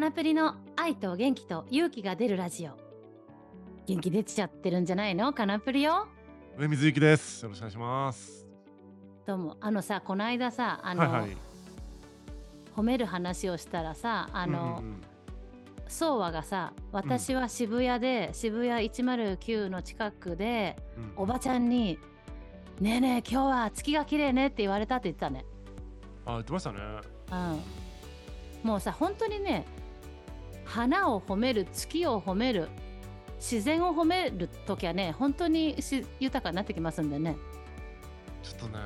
ナプリの愛と元気と勇気が出るラジオ。元気出ちゃってるんじゃないの？カナプリよ。上水幸です。よろしくお願いします。どうも。あのさこの間さあの、はいはい。褒める話をしたらさあの、うんうんうん。がさ私は渋谷で、渋谷109の近くでうん。おばちゃんに「ねえねえ今日は月が綺麗ね」って言われたって言ってたね。あ、言ってましたね。うん。もうさ本当にね花を褒める月を褒める自然を褒める時はね本当にし豊かになってきますんでね、ちょっとね、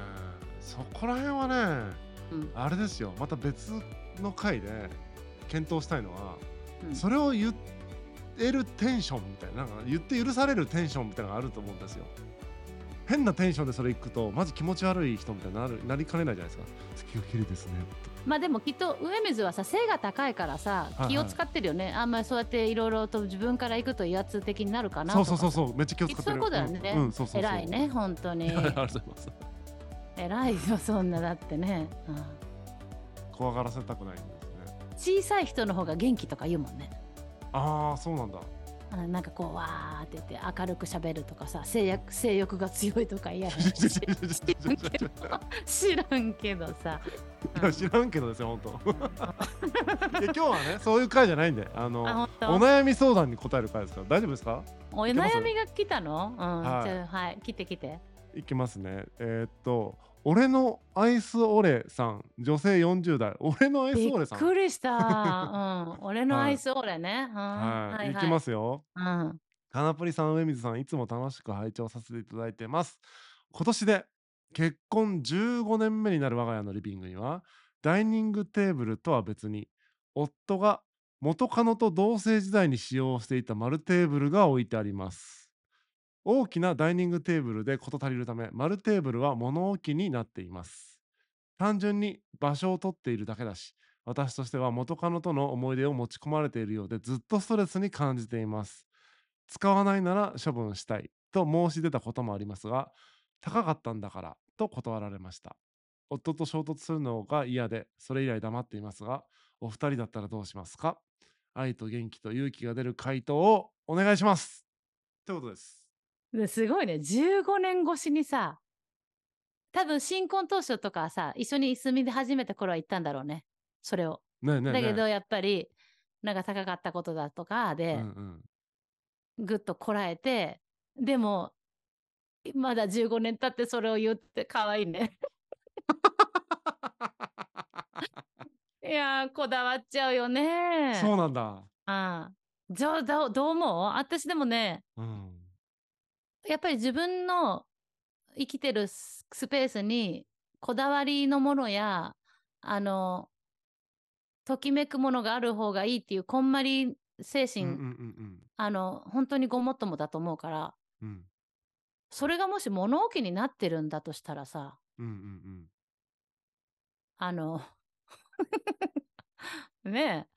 そこら辺はね、うんあれですよ。また別の回で検討したいのは、うんそれを言えるテンションみたいな、なんか言って許されるテンションみたいなのがあると思うんですよ。変なテンションでそれ行くと、マジ気持ち悪い人みたいになるなりかねないじゃないですか。月が綺麗ですね。まあでもきっと上水はさ背が高いからさはい気を使ってるよね、あんまりそうやっていろいろと自分から行くと威圧的になるかなそうそうそうそう、めっちゃ気を使ってる。そういうことだよねうん、うんそうそうそう。偉いね本当に。ありがとうございます。偉いよそんなだってね、うん怖がらせたくないんですね。小さい人の方が元気とか言うもんねああ、そうなんだ。あのなんかこうわーって言って明るく喋るとかさ性欲性欲が強いとか嫌や知らんけど知らんけどさ。いや知らんけどですよ、本当。今日はね、そういう回じゃないんで、あの、お当。悩み相談に答える回ですから、大丈夫ですか？お悩みが来たの？うん、はい。はい来て来て。いきますね。えーっと、俺のアイスオレさん、女性40代、俺のアイスびっオレさん。くりした、うん、俺のアイスオレね、うんはい、いはきますよ。うんカナプリさん、上水さん、いつも楽しく拝聴させていただいてます。今年で結婚15年目になる我が家のリビングには、ダイニングテーブルとは別に、夫が元カノと同棲時代に使用していた丸テーブルが置いてあります。大きなダイニングテーブルで事足りるため、丸テーブルは物置になっています。単純に場所を取っているだけだし、私としては元カノとの思い出を持ち込まれているようでずっとストレスに感じています。使わないなら処分したいと申し出たこともありますが、高かったんだからと断られました。夫と衝突するのが嫌で、それ以来黙っていますが、お二人だったらどうしますか？愛と元気と勇気が出る回答をお願いします。ってことです。ですごいね。15年越しにさ多分新婚当初とかはさ一緒に住み始めた頃は言ったんだろうね。それを。ねえねえねえ。だけどやっぱりなんか高かったことだとかうんでうん、ぐっとこらえて、でもまだ15年経ってそれを言って可愛いね。いやーこだわっちゃうよね。そうなんだ。ああじゃあどうどう思う？私でもねうん。やっぱり自分の生きてるススペースにこだわりのものやあのときめくものがある方がいいっていうこんまり精神、うんうんうんあの本当にごもっともだと思うから。うん。うんそれがもし物置になってるんだとしたらさうんうんあのね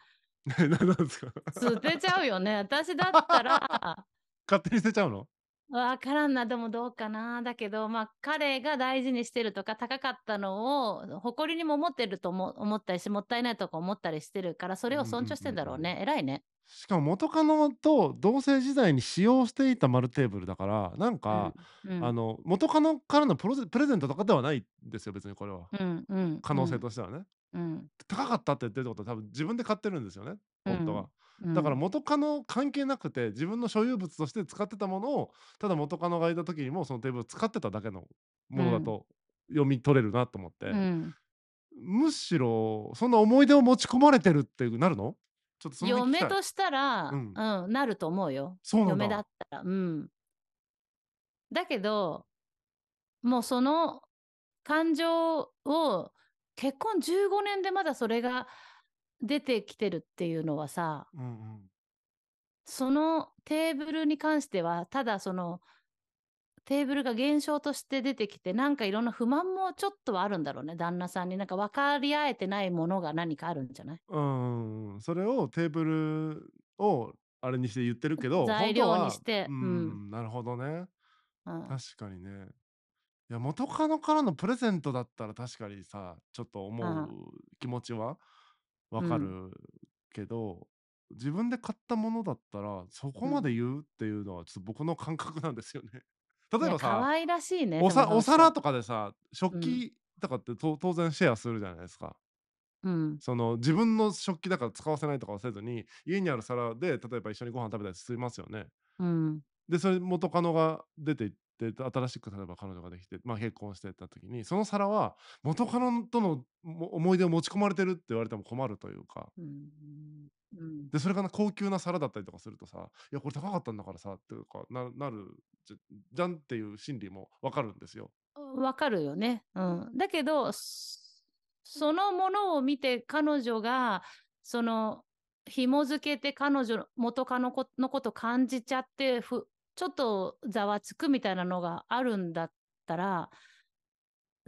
うん。え、何なんですか？え捨てちゃうよね。私だったら。勝手に捨てちゃうの？わからんなでもどうかな。だけどまあ彼が大事にしてるとか高かったのを誇りにも思ってると思思ったりしもったいないとか思ったりしてるからそれを尊重してんだろうね、偉いね。しかも元カノと同棲時代に使用していた丸テーブルだからなんか、うんあの元カノからのプロゼプレゼントとかではないんですよ別にこれは、うんうん可能性としてはね、うん。高かったって言ってるってことは多分自分で買ってるんですよねうん。夫は、うんだから元カノ関係なくて自分の所有物として使ってたものをただ元カノがいた時にもそのテーブルを使ってただけのものだと読み取れるなと思って、うん。むしろそんな思い出を持ち込まれてるってなるの？ちょっと嫁としたら、ううんんなると思うよ。そうなんだ。嫁だったら。うん。だけどもうその感情を結婚15年でまだそれが出てきてるっていうのはさ。うんうん。そのテーブルに関してはただそのテーブルが現象として出てきてなんかいろんな不満もちょっとはあるんだろうね旦那さんに。なんか分かり合えてないものが何かあるんじゃない？うんうんそれをテーブルをあれにして言ってるけど材料にしてううん。んなるほどね。うん。確かにね。いや元カノからのプレゼントだったら確かにさちょっと思う気持ちは？わかるけど、自分で買ったものだったら、そこうん。まで言うっていうのはちょっと僕の感覚なんですよね。例えね、ばさ、可愛らしいね、おさ。お皿とかでさ、食うん。器とかってと当然シェアするじゃないですか。うん。その自分の食器だから使わせないとかはせずに、家にある皿で例えば一緒にご飯食べたりしますよね。うん。で、それ元カノが出て行って、新しく例えば彼女ができて、まあ、結婚してった時に、その皿は元カノとのも思い出を持ち込まれてるって言われても困るというか。うん。うん。で、それがな高級な皿だったりとかするとさ、いやこれ高かったんだからさっていうか、ななるじゃんっていう心理も分かるんですよ。わかるよね。うん。だけど、そそのものを見て彼女が、その、紐付けて彼女の元カノこのこと感じちゃって、ふちょっとざわつくみたいなのがあるんだったら、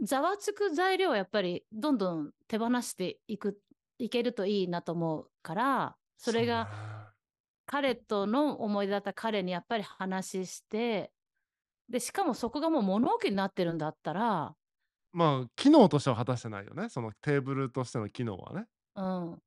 ざわつく材料はやっぱりどんどん手放していくいけるといいなと思うから、そ。れが彼との思い出だった彼にやっぱり話して、で、しかもそこがもう物置になってるんだったら、まあ、機能としては果たしてないよね。そのテーブルとしての機能はね。うん、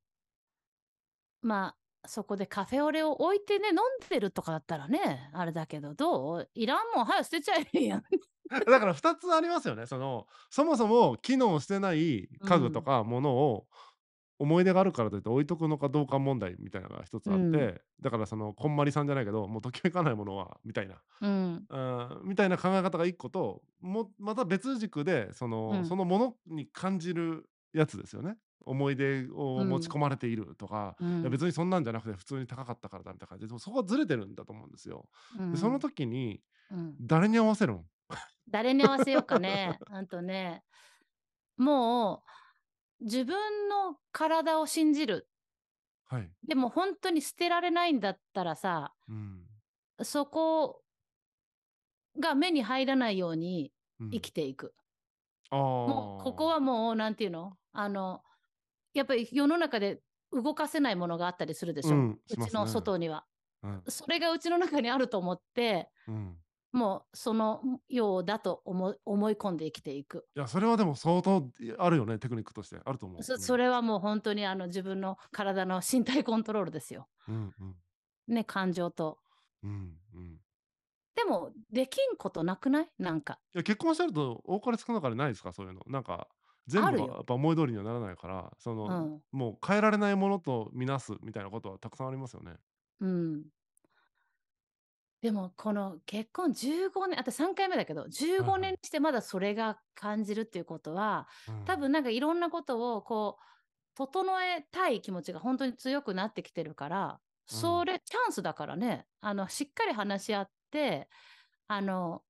まあ、そこでカフェオレを置いてね、飲んでるとかだったらね、あれだけど、どう？いらんもん、早く捨てちゃえやん。だから2つありますよね。その、そもそも機能してない家具とうん、かものを思い出があるからといって置いとくのかどうか問題みたいなのが一つうん、あって、だからそのこんまりさんじゃないけど、もうときめかないものはみたいな、うん、みたいな考え方が一個と、もまた別軸でそのそうん、のものに感じるやつですよね。思い出を持ちうん、込まれているとか、いやうん、別にそんなんじゃなくて普通に高かったからだみたいな感じで、そこはずれてるんだと思うんですよ。で、そのうん、時にうん。誰に合わせるん？誰に合わせようかね。あとね、もう自分の体を信じる。はい。でも本当に捨てられないんだったらさ、うん。そこが目に入らないように生うん。きていく。あもう、ここあ。はもうなんていうの、あの、やっぱり世の中で動かせないものがあったりするでしょ、うん、うちの。外には。うん、それがうちの中にあると思って、うん。もうそのようだと思い思い込んで生きていく。いや、それはでも相当いあるよね、テクニックとして。あると思う。うん。そそれはもう本当にあの自分の体の身体コントロールですよ。うんうん。ね、感情と。うんうん。でも、できんことなくない？なんか。いや、結婚してると多かれ少なかれないですか？そういうの。なんか、全部がや。っぱ思い通りにはならないから、その、うん。もう変えられないものとみなすみたいなことはたくさんありますよね。うん。でも、この結婚15年あと3回目だけど、15はいはい。年にしてまだそれが感じるっていうことは、うん。多分なんかいろんなことをこう、整えたい気持ちが本当に強くなってきてるから、うん。それチャンスだからね、あの、しっかり話し合って、あの、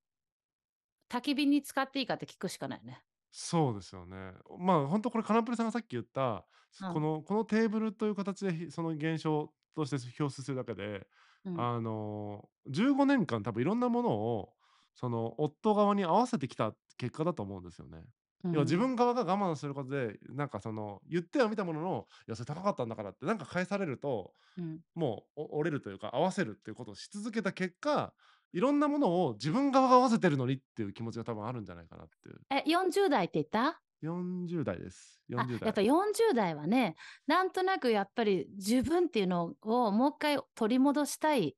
焚き火に使っていいかって聞くしかないね。そうですよね。まあ、ほんとこれカナプリさんがさっき言った、うん、このこのテーブルという形でひその現象として表出するだけで、うん、あの、15年間多分いろんなものを、その夫側に合わせてきた結果だと思うんですよね。要は自うん、分側が我慢することで、なんかその言ってはみたものの、いやそれ高かったんだからってなんか返されると、うん。もうお折れるというか、合わせるっていうことをし続けた結果、いろんなものを自分側が合わせてるのにっていう気持ちが多分あるんじゃないかなっていう。え、40代って言った？40代です。あ、40代。やっぱ40代はね、なんとなくやっぱり自分っていうのをもう一回取り戻したい。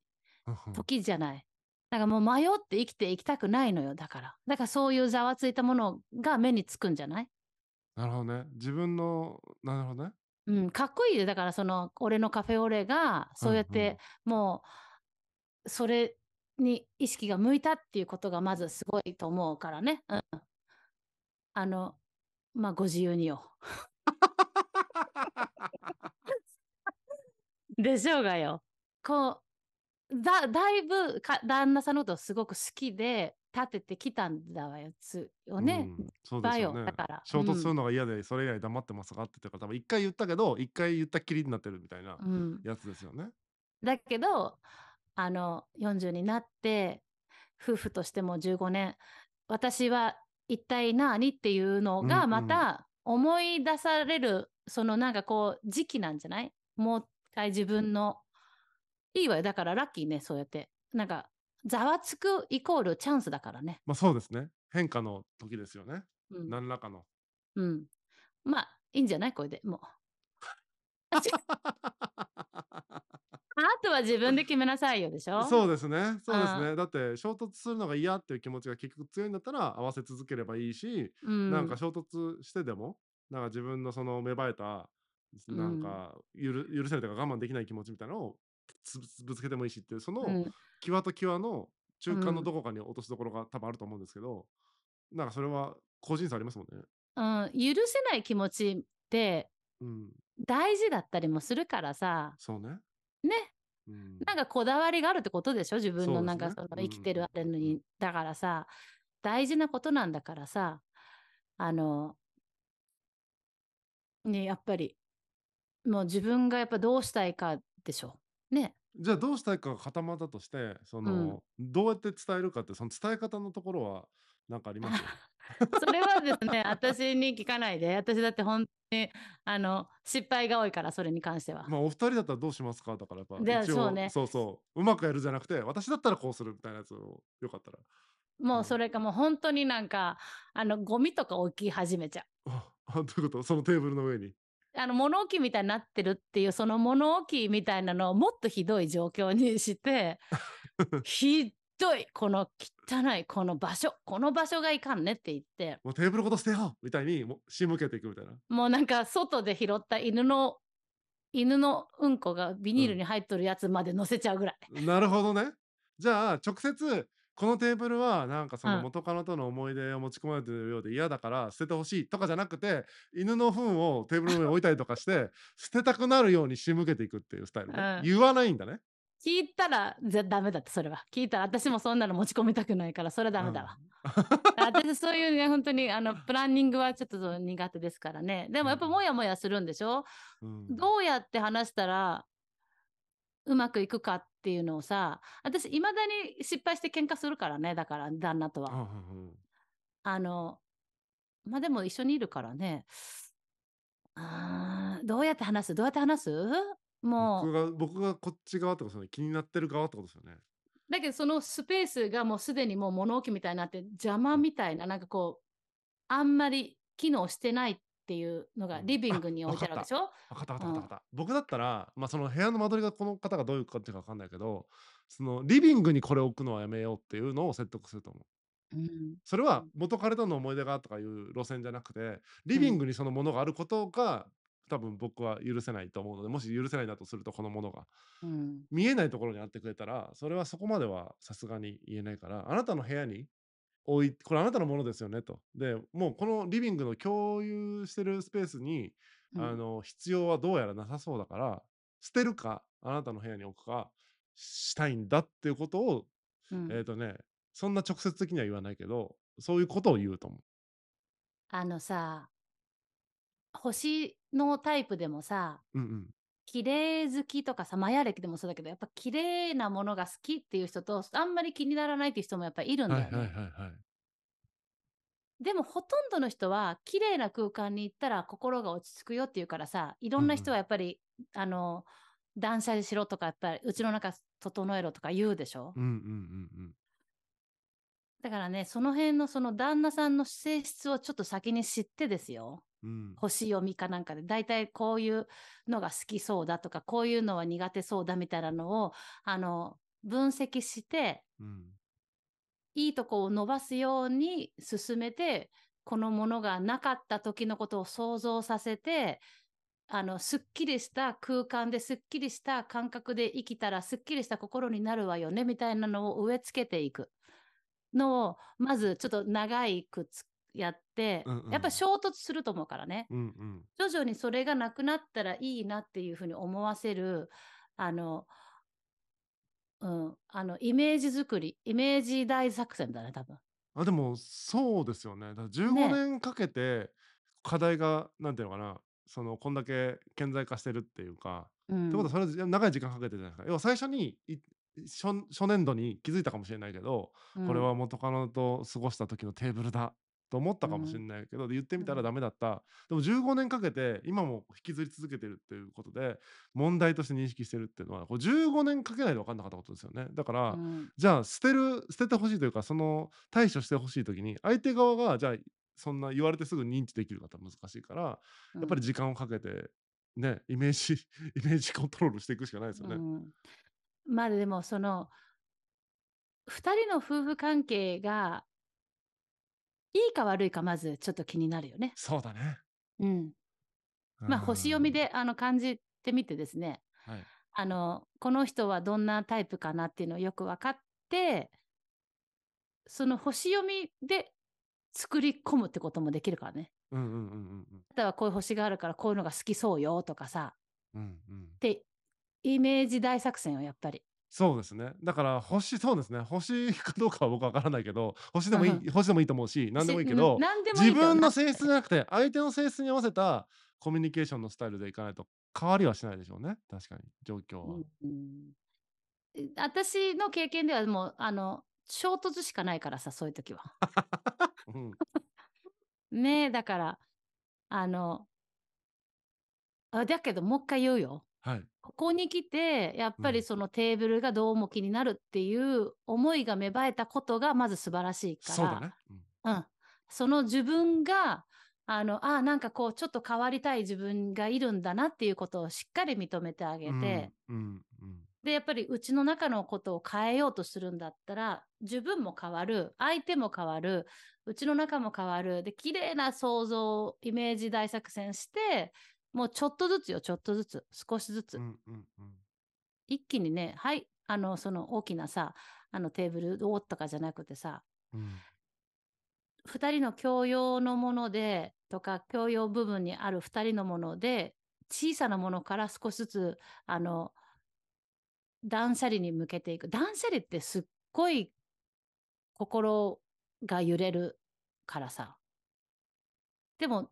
時じゃない？だからもう迷って生きていきたくないのよ、だから。だからそういうざわついたものが目につくんじゃない？なるほどね。自分のなるほどね。うん、かっこいいよ。だからその、俺のカフェオレが。そうやってもう、それに意識が向いたっていうことがまずすごいと思うからね。うん。あの、ま、ご自由によ。でしょうがよ。こう、だだいぶ、か旦那さんのことをすごく好きで、立ててきたんだわよつよね。うん、そうですよね。だから。衝突するうん。のが嫌で、それ以来黙ってますがって言から、多分1回言ったけど、1回言ったっきりになってるみたいなうん。やつですよね。だけど、あの、40になって、夫婦としても15年、私は一体何っていうのうがんうん。また思い出される、そのなんかこう時期なんじゃない？もう一回自分のいいわよ、だからラッキーね、そうやって。なんか、ざわつくイコールチャンスだからね。ま、そうですね。変化の時ですよね。うん。何らかの。うん。まあ、いいんじゃない？これで、もう。あ、ちトは自分で決めなさいよでしょ？そうですね。そうですうねだって衝突するのが嫌っていう気持ちが結局強いんだったら合わせ続ければいいし、うん、なんか衝突してでもなんか自分のその芽生えたなんか許許せないとか我慢できない気持ちみたいなのをつぶつけてもいいしっていうそのうん際と際の中間のどこかに落としどころが多分あると思うんですけど、なんかそれは個人差ありますもんね。うん、許せない気持ちってうん、大事だったりもするからさ。そうね。ねうん、なんかこだわりがあるってことでしょ？自分のなんかそのうん生きてるあれに、だからさ大事なことなんだからさあのねやっぱりもう自分がやっぱどうしたいかでしょ？ね。じゃあどうしたいかが固まったとしてその、どうやって伝えるかってその伝え方のところは何かあります？それはですね私に聞かないで。私だって本当にあの失敗が多いからそれに関しては、まあお二人だったらどうしますか？だからやっぱで一応そうね。そうそううまくやるじゃなくて私だったらこうするみたいなやつをよかったら。もうそれかもう本当になんかあのゴミとか置き始めちゃう。どういうこと？そのテーブルの上に。あの物置みたいになってるっていうその物置みたいなのをもっとひどい状況にして ひどいこの汚いこの場所この場所がいかんねって言ってもうテーブルごと捨てようみたいにもう仕向けていくみたいなもうなんか外で拾った犬の犬のうんこがビニールに入っとるやつまで乗せちゃうぐらい、なるほどね。じゃあ直接このテーブルはなんかそのうん元カノとの思い出を持ち込まれてるようで嫌だから捨ててほしいとかじゃなくて犬の糞をテーブルの上に置いたりとかして捨てたくなるように仕向けていくっていうスタイルね。うん言わないんだね。聞いたらぜダメだってそれは。聞いたら私もそんなの持ち込みたくないからそれはダメだわ、私そういうね本当にあのプランニングはちょっと苦手ですからね。でもやっぱうん。モヤモヤするんでしょ、うん。どうやって話したらうまくいくかっていうのをさ私いまだに失敗して喧嘩するからねだから旦那とは、うんうんうん。あのまあでも一緒にいるからね。あーどうやって話す？どうやって話す？もう。僕が僕がこっち側ってことですよね気になってる側ってことですよね。だけどそのスペースがもうすでにもう物置みたいになって邪魔みたいななんかこうあんまり機能してないっていうのがうん。リビングに置いてあるわけでしょ？分かった。分かった分かった分かった。僕だったらまあその部屋の間取りがこの方がどういうかっていうか分かんないけどそのリビングにこれ置くのはやめようっていうのを説得すると思う。うん。それは元彼との思い出がとかいう路線じゃなくてリビングにそのものがあることが多分僕は許せないと思うのでもし許せないんだとするとこのものがうん。見えないところにあってくれたらそれはそこまではさすがに言えないからあなたの部屋に置いこれあなたのものですよねと。でもうこのリビングの共有してるスペースに、うん。あの必要はどうやらなさそうだから捨てるかあなたの部屋に置くかしたいんだっていうことを、うんえっ、とねそんな直接的には言わないけどそういうことを言うと思う。あのさ星のタイプでもさうんうん。綺麗好きとかさマヤ歴でもそうだけどやっぱ綺麗なものが好きっていう人とあんまり気にならないっていう人もやっぱいるんだよね。はいはいはいはい。でもほとんどの人は綺麗な空間に行ったら心が落ち着くよっていうからさいろんな人はやっぱり、あの断捨離しろとかやっぱりうちの中整えろとか言うでしょ、うんうんうんだからねその辺のその旦那さんの性質をちょっと先に知ってですよ。うんうん星読みかなんかで大体こういうのが好きそうだとかこういうのは苦手そうだみたいなのをあの分析してうん。いいとこを伸ばすように進めてこのものがなかった時のことを想像させてあのすっきりした空間ですっきりした感覚で生きたらすっきりした心になるわよねみたいなのを植え付けていくのをまずちょっと長いくつやって、うんうんやっぱ衝突すると思うからねうんうん徐々にそれがなくなったらいいなっていうふうに思わせるあのうん、あのイメージ作りイメージ大作戦だね多分。あでもそうですよね。だから15ね年かけて課題がなんていうのかなそのこんだけ顕在化してるっていうか、うんってことはそれ長い時間かけてるじゃないですか。要は最初にい初初年度に気づいたかもしれないけど、これは元カノと過ごした時のテーブルだと思ったかもしれないけど、で言ってみたらダメだった。でも15年かけて今も引きずり続けてるっていうことで問題として認識してるっていうのはこれ15年かけないと分かんなかったことですよね。だから、うんじゃあ捨てる捨ててほしいというかその対処してほしい時に相手側がじゃあそんな言われてすぐ認知できる方は難しいから、やっぱり時間をかけてねイメージ イメージコントロールしていくしかないですよね。うんまあでもその2人の夫婦関係がいいか悪いかまずちょっと気になるよね。そうだね。うん、まあ星読みであの感じてみてですねうん。はい。あのこの人はどんなタイプかなっていうのをよく分かってその星読みで作り込むってこともできるからね。うんうんうんうんあなたはこういう星があるからこういうのが好きそうよとかさうん。うんうん。ってイメージ大作戦をやっぱり。そうですね。だから星そうですね。星かどうかは僕わからないけど、星でもいい、う星でもいいと思うし、何でもいいけしどうん、何でもいい自けどな分の性質じゃなくて、相手の性質に合わせたコミュニケーションのスタイルでいかないと変わりはしないでしょうね。確かに、状況は。うんうん私の経験ではもうあの衝突しかないからさそういう時は。うん。ねえだからあのあだけどもう一回言うよ。はい。ここに来てやっぱうん。りそのテーブルがどうも気になるっていう思いが芽生えたことがまず素晴らしいから。そうだね。うん。うん、その自分があのあなんかこうちょっと変わりたい自分がいるんだなっていうことをしっかり認めてあげて、うん。うん。でやっぱりうちの中のことを変えようとするんだったら自分も変わる。相手も変わる。うちの中も変わる。で綺麗な想像イメージ大作戦してもうちょっとずつよちょっとずつ少しずつ、うんうんうんうん。一気にねはいあのその大きなさあのテーブルをとかじゃなくてさうん。2人の共用のものでとか共用部分にある2人のもので小さなものから少しずつあの断捨離に向けていく。断捨離ってすっごい心が揺れるからさ。でも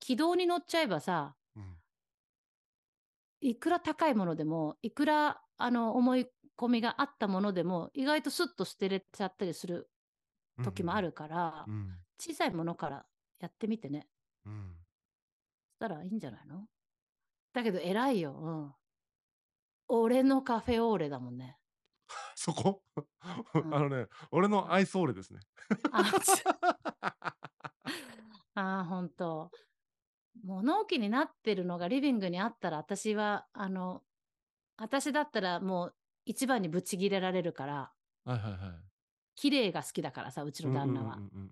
軌道に乗っちゃえばさうんいくら高いものでもいくらあの思い込みがあったものでも意外とスッと捨てれちゃったりする時もあるから、うん。小さいものからやってみてね。うん。そしたらいいんじゃないの？だけど偉いよ、うん。俺のカフェオーレだもんね。そこ？ん。あのね、俺のアイソーレですね。あ、ち あー、ほんと。物置になってるのがリビングにあったら、私は、あの、私だったらもう一番にぶち切れられるから、はいはいはい。綺麗が好きだからさ、うちの旦那は。うんうんうんうん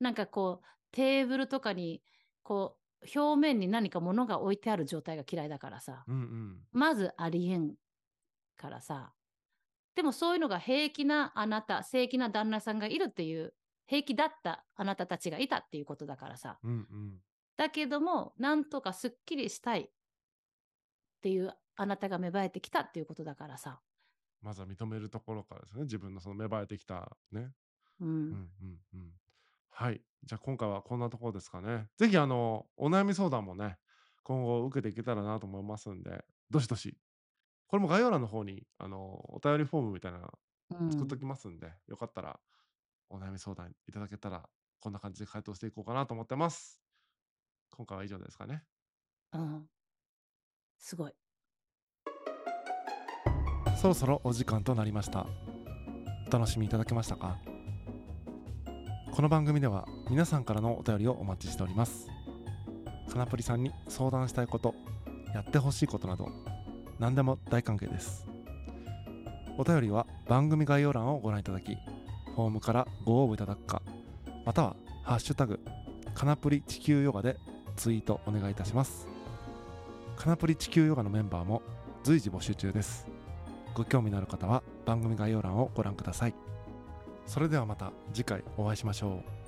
なんかこう、テーブルとかに、こう、表面に何か物が置いてある状態が嫌いだからさ。うんうんまずありえんからさ。でもそういうのが平気なあなた、正気な旦那さんがいるっていう、平気だったあなたたちがいたっていうことだからさ。うんうんだけども、なんとかすっきりしたいっていうあなたが芽生えてきたっていうことだからさ。まずは認めるところからですね。自分のその芽生えてきたね。うん。うんうんうん。はい。じゃあ今回はこんなところですかね。ぜひあの、お悩み相談もね、今後受けていけたらなと思いますんで、どしどし。これも概要欄の方に、あの、お便りフォームみたいなのうん作っときますんで、よかったらお悩み相談いただけたら、こんな感じで回答していこうかなと思ってます。今回は以上ですかね。うん。すごい。そろそろお時間となりましたお楽しみいただけましたか？この番組では皆さんからのお便りをお待ちしておりますカナプリさんに相談したいことやってほしいことなど何でも大歓迎ですお便りは番組概要欄をご覧いただきフォームからご応募いただくかまたは「ハッシュタグカナプリ地球ヨガ」でツイートお願いいたします。カナプリ地球ヨガのメンバーも随時募集中です。ご興味のある方は番組概要欄をご覧ください。それではまた次回お会いしましょう。